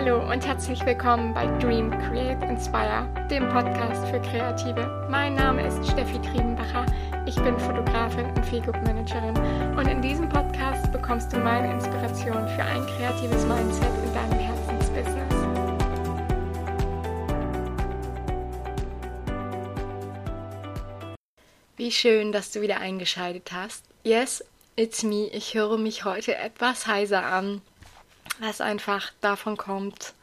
Hallo und herzlich willkommen bei Dream Create Inspire, dem Podcast für Kreative. Mein Name ist Steffi Triebenbacher. Ich bin Fotografin und Feelgood Managerin und in diesem Podcast bekommst du meine Inspiration für ein kreatives Mindset in deinem Herzensbusiness. Wie schön, dass du wieder eingeschaltet hast. Yes, it's me. Ich höre mich heute etwas heiser an was einfach davon kommt,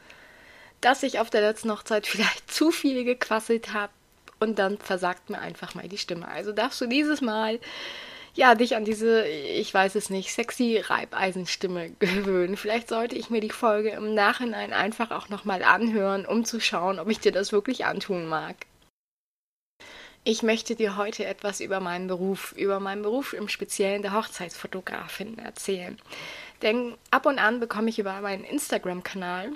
dass ich auf der letzten Hochzeit vielleicht zu viel gequasselt habe und dann versagt mir einfach mal die Stimme. Also darfst du dieses Mal ja, dich an diese, ich weiß es nicht, sexy Reibeisenstimme gewöhnen. Vielleicht sollte ich mir die Folge im Nachhinein einfach auch nochmal anhören, um zu schauen, ob ich dir das wirklich antun mag. Ich möchte dir heute etwas über meinen Beruf, über meinen Beruf im Speziellen der Hochzeitsfotografin erzählen. Denn ab und an bekomme ich über meinen Instagram-Kanal.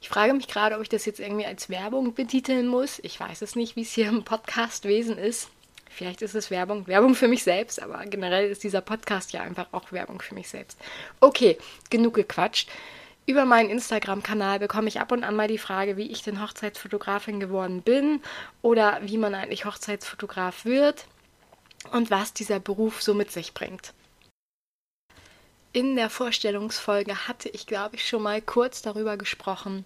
Ich frage mich gerade, ob ich das jetzt irgendwie als Werbung betiteln muss. Ich weiß es nicht, wie es hier im Podcastwesen ist. Vielleicht ist es Werbung, Werbung für mich selbst, aber generell ist dieser Podcast ja einfach auch Werbung für mich selbst. Okay, genug gequatscht. Über meinen Instagram-Kanal bekomme ich ab und an mal die Frage, wie ich denn Hochzeitsfotografin geworden bin oder wie man eigentlich Hochzeitsfotograf wird und was dieser Beruf so mit sich bringt in der Vorstellungsfolge hatte ich, glaube ich, schon mal kurz darüber gesprochen.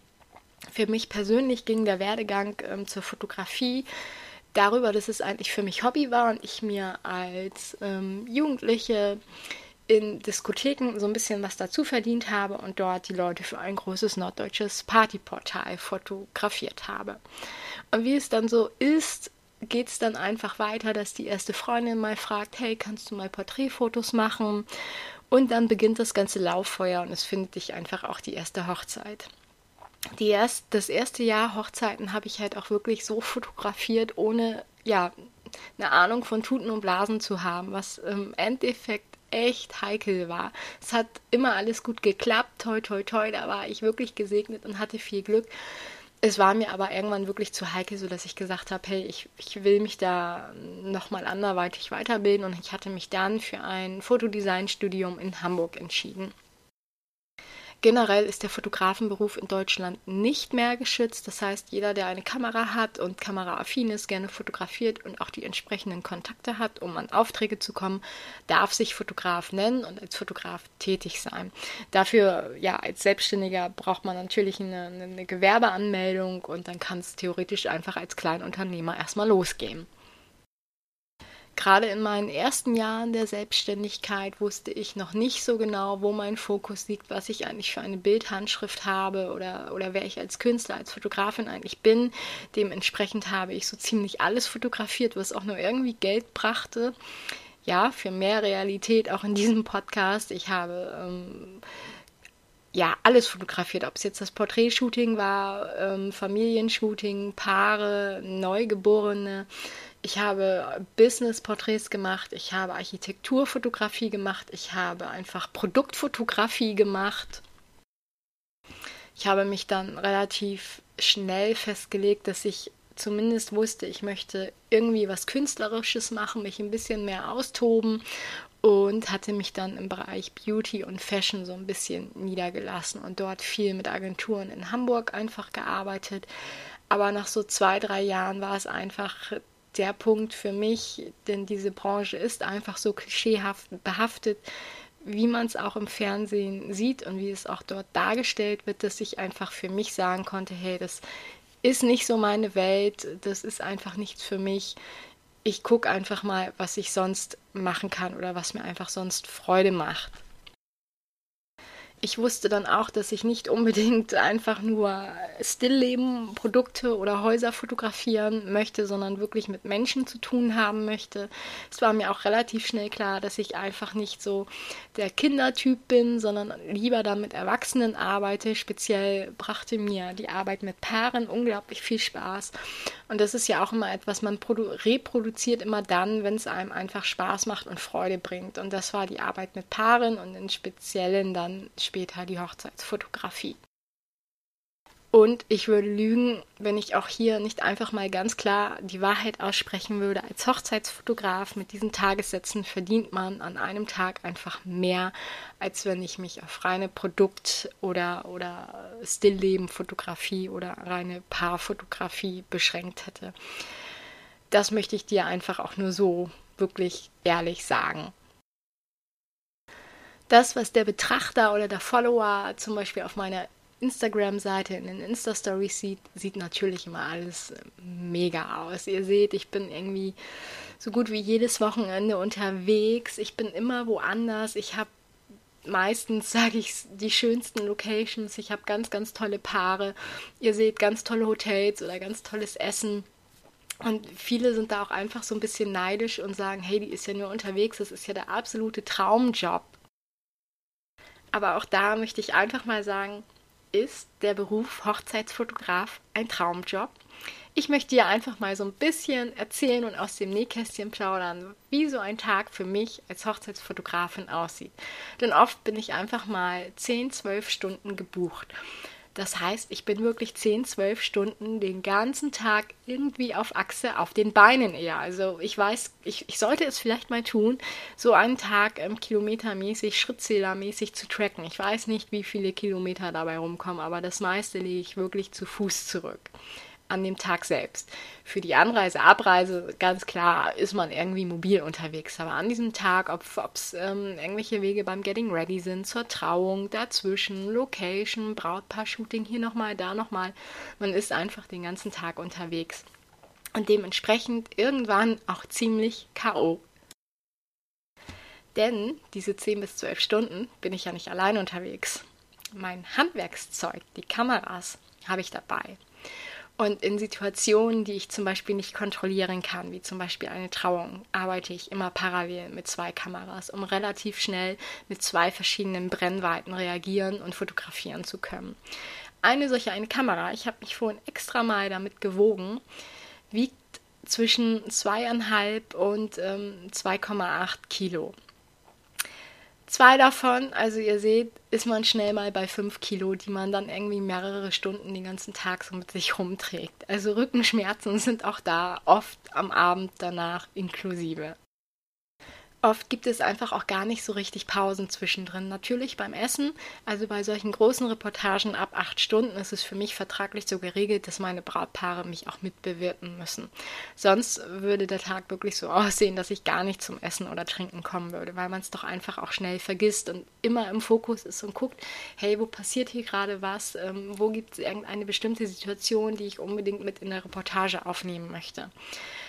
Für mich persönlich ging der Werdegang ähm, zur Fotografie darüber, dass es eigentlich für mich Hobby war und ich mir als ähm, Jugendliche in Diskotheken so ein bisschen was dazu verdient habe und dort die Leute für ein großes norddeutsches Partyportal fotografiert habe. Und wie es dann so ist, geht es dann einfach weiter, dass die erste Freundin mal fragt, hey, kannst du mal Porträtfotos machen? Und dann beginnt das ganze Lauffeuer und es findet dich einfach auch die erste Hochzeit. Die erst, das erste Jahr Hochzeiten habe ich halt auch wirklich so fotografiert, ohne ja eine Ahnung von Tuten und Blasen zu haben, was im Endeffekt echt heikel war. Es hat immer alles gut geklappt, toi toi toi, da war ich wirklich gesegnet und hatte viel Glück. Es war mir aber irgendwann wirklich zu heikel, sodass ich gesagt habe, hey, ich, ich will mich da nochmal anderweitig weiterbilden und ich hatte mich dann für ein Fotodesignstudium in Hamburg entschieden. Generell ist der Fotografenberuf in Deutschland nicht mehr geschützt. Das heißt, jeder, der eine Kamera hat und kameraaffin ist, gerne fotografiert und auch die entsprechenden Kontakte hat, um an Aufträge zu kommen, darf sich Fotograf nennen und als Fotograf tätig sein. Dafür, ja, als Selbstständiger braucht man natürlich eine, eine Gewerbeanmeldung und dann kann es theoretisch einfach als Kleinunternehmer erstmal losgehen. Gerade in meinen ersten Jahren der Selbstständigkeit wusste ich noch nicht so genau, wo mein Fokus liegt, was ich eigentlich für eine Bildhandschrift habe oder, oder wer ich als Künstler, als Fotografin eigentlich bin. Dementsprechend habe ich so ziemlich alles fotografiert, was auch nur irgendwie Geld brachte. Ja, für mehr Realität auch in diesem Podcast. Ich habe ähm, ja, alles fotografiert, ob es jetzt das Porträtshooting war, ähm, Familienshooting, Paare, Neugeborene, ich habe Business-Porträts gemacht, ich habe Architekturfotografie gemacht, ich habe einfach Produktfotografie gemacht. Ich habe mich dann relativ schnell festgelegt, dass ich zumindest wusste, ich möchte irgendwie was Künstlerisches machen, mich ein bisschen mehr austoben und hatte mich dann im Bereich Beauty und Fashion so ein bisschen niedergelassen und dort viel mit Agenturen in Hamburg einfach gearbeitet. Aber nach so zwei, drei Jahren war es einfach der Punkt für mich, denn diese Branche ist einfach so klischeehaft behaftet, wie man es auch im Fernsehen sieht und wie es auch dort dargestellt wird, dass ich einfach für mich sagen konnte, hey, das ist nicht so meine Welt, das ist einfach nichts für mich. Ich gucke einfach mal, was ich sonst machen kann oder was mir einfach sonst Freude macht ich wusste dann auch, dass ich nicht unbedingt einfach nur Stillleben, Produkte oder Häuser fotografieren möchte, sondern wirklich mit Menschen zu tun haben möchte. Es war mir auch relativ schnell klar, dass ich einfach nicht so der Kindertyp bin, sondern lieber dann mit Erwachsenen arbeite. Speziell brachte mir die Arbeit mit Paaren unglaublich viel Spaß. Und das ist ja auch immer etwas, man reproduziert immer dann, wenn es einem einfach Spaß macht und Freude bringt. Und das war die Arbeit mit Paaren und in Speziellen dann später die Hochzeitsfotografie. Und ich würde lügen, wenn ich auch hier nicht einfach mal ganz klar die Wahrheit aussprechen würde. Als Hochzeitsfotograf mit diesen Tagessätzen verdient man an einem Tag einfach mehr, als wenn ich mich auf reine Produkt- oder, oder Stillleben-Fotografie oder reine Paarfotografie beschränkt hätte. Das möchte ich dir einfach auch nur so wirklich ehrlich sagen das, was der Betrachter oder der Follower zum Beispiel auf meiner Instagram-Seite, in den Insta-Stories sieht, sieht natürlich immer alles mega aus. Ihr seht, ich bin irgendwie so gut wie jedes Wochenende unterwegs. Ich bin immer woanders. Ich habe meistens, sage ich, die schönsten Locations. Ich habe ganz, ganz tolle Paare. Ihr seht ganz tolle Hotels oder ganz tolles Essen. Und viele sind da auch einfach so ein bisschen neidisch und sagen, hey, die ist ja nur unterwegs, das ist ja der absolute Traumjob. Aber auch da möchte ich einfach mal sagen, ist der Beruf Hochzeitsfotograf ein Traumjob? Ich möchte dir einfach mal so ein bisschen erzählen und aus dem Nähkästchen plaudern, wie so ein Tag für mich als Hochzeitsfotografin aussieht. Denn oft bin ich einfach mal 10, 12 Stunden gebucht. Das heißt, ich bin wirklich 10, 12 Stunden den ganzen Tag irgendwie auf Achse, auf den Beinen eher. Also ich weiß, ich, ich sollte es vielleicht mal tun, so einen Tag ähm, kilometermäßig, schrittzählermäßig zu tracken. Ich weiß nicht, wie viele Kilometer dabei rumkommen, aber das meiste lege ich wirklich zu Fuß zurück an dem Tag selbst. Für die Anreise, Abreise, ganz klar, ist man irgendwie mobil unterwegs. Aber an diesem Tag, ob es ähm, irgendwelche Wege beim Getting Ready sind, zur Trauung, dazwischen, Location, Brautpaar-Shooting, hier nochmal, da nochmal, man ist einfach den ganzen Tag unterwegs. Und dementsprechend irgendwann auch ziemlich K.O. Denn diese 10 bis 12 Stunden bin ich ja nicht allein unterwegs. Mein Handwerkszeug, die Kameras, habe ich dabei. Und in Situationen, die ich zum Beispiel nicht kontrollieren kann, wie zum Beispiel eine Trauung, arbeite ich immer parallel mit zwei Kameras, um relativ schnell mit zwei verschiedenen Brennweiten reagieren und fotografieren zu können. Eine solche eine Kamera, ich habe mich vorhin extra mal damit gewogen, wiegt zwischen zweieinhalb und ähm, 2,8 Kilo. Zwei davon, also ihr seht, ist man schnell mal bei 5 Kilo, die man dann irgendwie mehrere Stunden den ganzen Tag so mit sich rumträgt. Also Rückenschmerzen sind auch da, oft am Abend danach inklusive. Oft gibt es einfach auch gar nicht so richtig Pausen zwischendrin. Natürlich beim Essen, also bei solchen großen Reportagen ab acht Stunden ist es für mich vertraglich so geregelt, dass meine Brautpaare mich auch mitbewirten müssen. Sonst würde der Tag wirklich so aussehen, dass ich gar nicht zum Essen oder Trinken kommen würde, weil man es doch einfach auch schnell vergisst und immer im Fokus ist und guckt, hey, wo passiert hier gerade was? Ähm, wo gibt es irgendeine bestimmte Situation, die ich unbedingt mit in der Reportage aufnehmen möchte?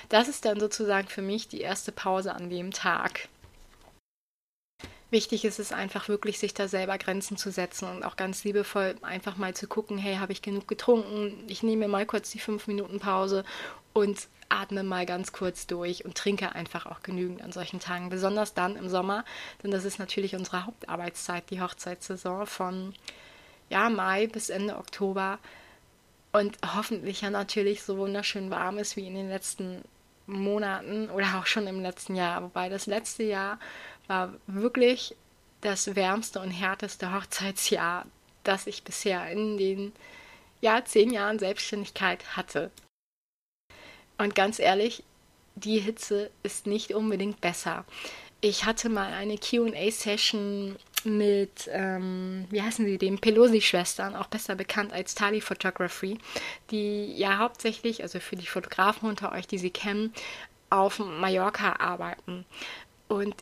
Das ist dann sozusagen für mich die erste Pause an dem Tag. Wichtig ist es einfach wirklich, sich da selber Grenzen zu setzen und auch ganz liebevoll einfach mal zu gucken, hey, habe ich genug getrunken? Ich nehme mir mal kurz die fünf Minuten Pause und atme mal ganz kurz durch und trinke einfach auch genügend an solchen Tagen. Besonders dann im Sommer, denn das ist natürlich unsere Hauptarbeitszeit, die Hochzeitssaison von ja, Mai bis Ende Oktober und hoffentlich ja natürlich so wunderschön warm ist wie in den letzten Monaten oder auch schon im letzten Jahr. Wobei das letzte Jahr war wirklich das wärmste und härteste Hochzeitsjahr, das ich bisher in den ja, zehn Jahren Selbstständigkeit hatte. Und ganz ehrlich, die Hitze ist nicht unbedingt besser. Ich hatte mal eine QA-Session mit, ähm, wie heißen sie, den Pelosi-Schwestern, auch besser bekannt als Tali Photography, die ja hauptsächlich, also für die Fotografen unter euch, die sie kennen, auf Mallorca arbeiten. Und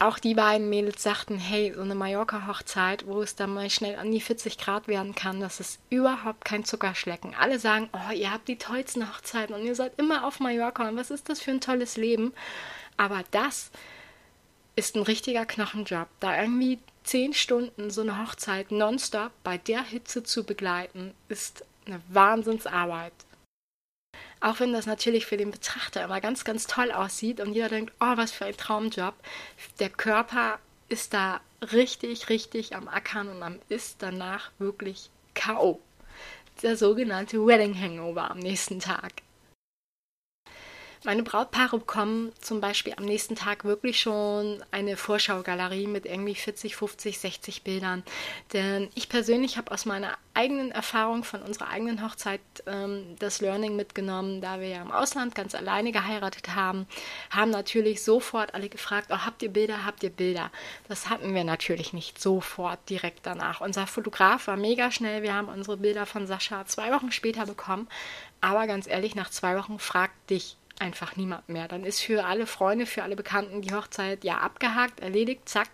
auch die beiden Mädels sagten, hey, so eine Mallorca-Hochzeit, wo es dann mal schnell an die 40 Grad werden kann, das ist überhaupt kein Zuckerschlecken. Alle sagen, oh, ihr habt die tollsten Hochzeiten und ihr seid immer auf Mallorca und was ist das für ein tolles Leben. Aber das ist ein richtiger Knochenjob, da irgendwie zehn Stunden so eine Hochzeit nonstop bei der Hitze zu begleiten, ist eine Wahnsinnsarbeit. Auch wenn das natürlich für den Betrachter immer ganz, ganz toll aussieht und jeder denkt, oh, was für ein Traumjob. Der Körper ist da richtig, richtig am Ackern und am ist danach wirklich K.O. Der sogenannte Wedding Hangover am nächsten Tag. Meine Brautpaare bekommen zum Beispiel am nächsten Tag wirklich schon eine Vorschaugalerie mit irgendwie 40, 50, 60 Bildern. Denn ich persönlich habe aus meiner eigenen Erfahrung von unserer eigenen Hochzeit ähm, das Learning mitgenommen, da wir ja im Ausland ganz alleine geheiratet haben, haben natürlich sofort alle gefragt, oh, habt ihr Bilder, habt ihr Bilder? Das hatten wir natürlich nicht sofort direkt danach. Unser Fotograf war mega schnell, wir haben unsere Bilder von Sascha zwei Wochen später bekommen, aber ganz ehrlich, nach zwei Wochen fragt dich einfach niemand mehr. Dann ist für alle Freunde, für alle Bekannten die Hochzeit ja abgehakt, erledigt, zack.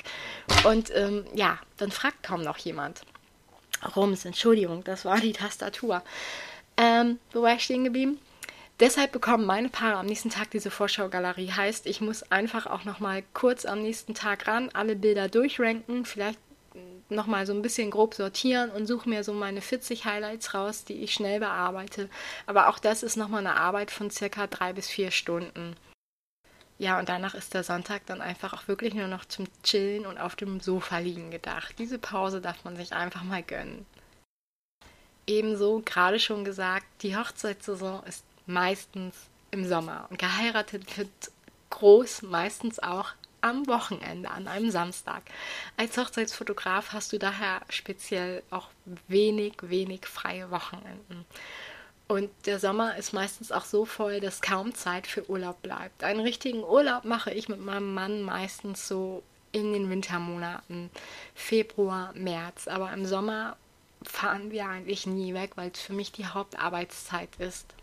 Und ähm, ja, dann fragt kaum noch jemand. Rums, Entschuldigung, das war die Tastatur. Ähm, wo war ich stehen geblieben? Deshalb bekommen meine Paare am nächsten Tag diese Vorschau-Galerie. Heißt, ich muss einfach auch noch mal kurz am nächsten Tag ran, alle Bilder durchranken, vielleicht nochmal so ein bisschen grob sortieren und suche mir so meine 40 Highlights raus, die ich schnell bearbeite. Aber auch das ist nochmal eine Arbeit von circa drei bis vier Stunden. Ja, und danach ist der Sonntag dann einfach auch wirklich nur noch zum Chillen und auf dem Sofa liegen gedacht. Diese Pause darf man sich einfach mal gönnen. Ebenso, gerade schon gesagt, die Hochzeitssaison ist meistens im Sommer und geheiratet wird groß meistens auch am Wochenende, an einem Samstag. Als Hochzeitsfotograf hast du daher speziell auch wenig, wenig freie Wochenenden. Und der Sommer ist meistens auch so voll, dass kaum Zeit für Urlaub bleibt. Einen richtigen Urlaub mache ich mit meinem Mann meistens so in den Wintermonaten, Februar, März. Aber im Sommer fahren wir eigentlich nie weg, weil es für mich die Hauptarbeitszeit ist.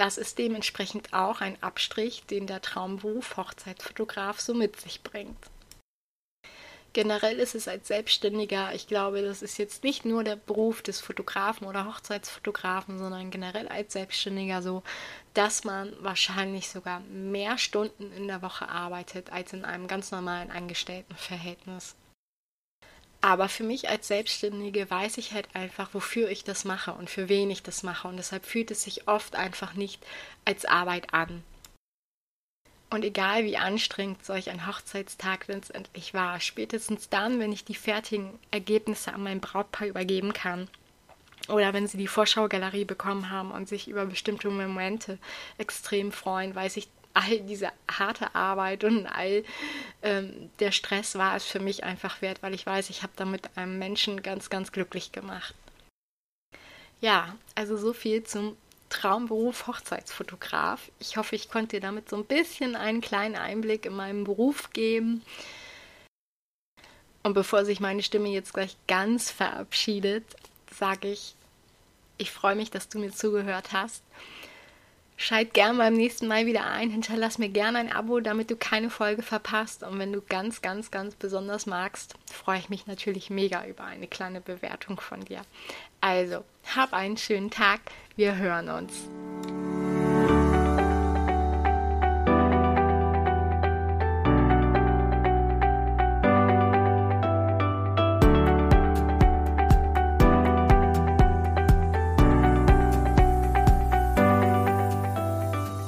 Das ist dementsprechend auch ein Abstrich, den der Traumberuf Hochzeitfotograf so mit sich bringt. Generell ist es als Selbstständiger, ich glaube, das ist jetzt nicht nur der Beruf des Fotografen oder Hochzeitsfotografen, sondern generell als Selbstständiger so, dass man wahrscheinlich sogar mehr Stunden in der Woche arbeitet als in einem ganz normalen Angestelltenverhältnis. Aber für mich als Selbstständige weiß ich halt einfach, wofür ich das mache und für wen ich das mache. Und deshalb fühlt es sich oft einfach nicht als Arbeit an. Und egal wie anstrengend solch ein Hochzeitstag letztendlich war, spätestens dann, wenn ich die fertigen Ergebnisse an mein Brautpaar übergeben kann, oder wenn sie die Vorschaugalerie bekommen haben und sich über bestimmte Momente extrem freuen, weiß ich, all diese harte Arbeit und all ähm, der Stress war es für mich einfach wert, weil ich weiß, ich habe damit einem Menschen ganz, ganz glücklich gemacht. Ja, also so viel zum Traumberuf Hochzeitsfotograf. Ich hoffe, ich konnte dir damit so ein bisschen einen kleinen Einblick in meinen Beruf geben. Und bevor sich meine Stimme jetzt gleich ganz verabschiedet, sage ich, ich freue mich, dass du mir zugehört hast. Schalt gern beim nächsten Mal wieder ein. Hinterlass mir gerne ein Abo, damit du keine Folge verpasst. Und wenn du ganz, ganz, ganz besonders magst, freue ich mich natürlich mega über eine kleine Bewertung von dir. Also, hab einen schönen Tag. Wir hören uns.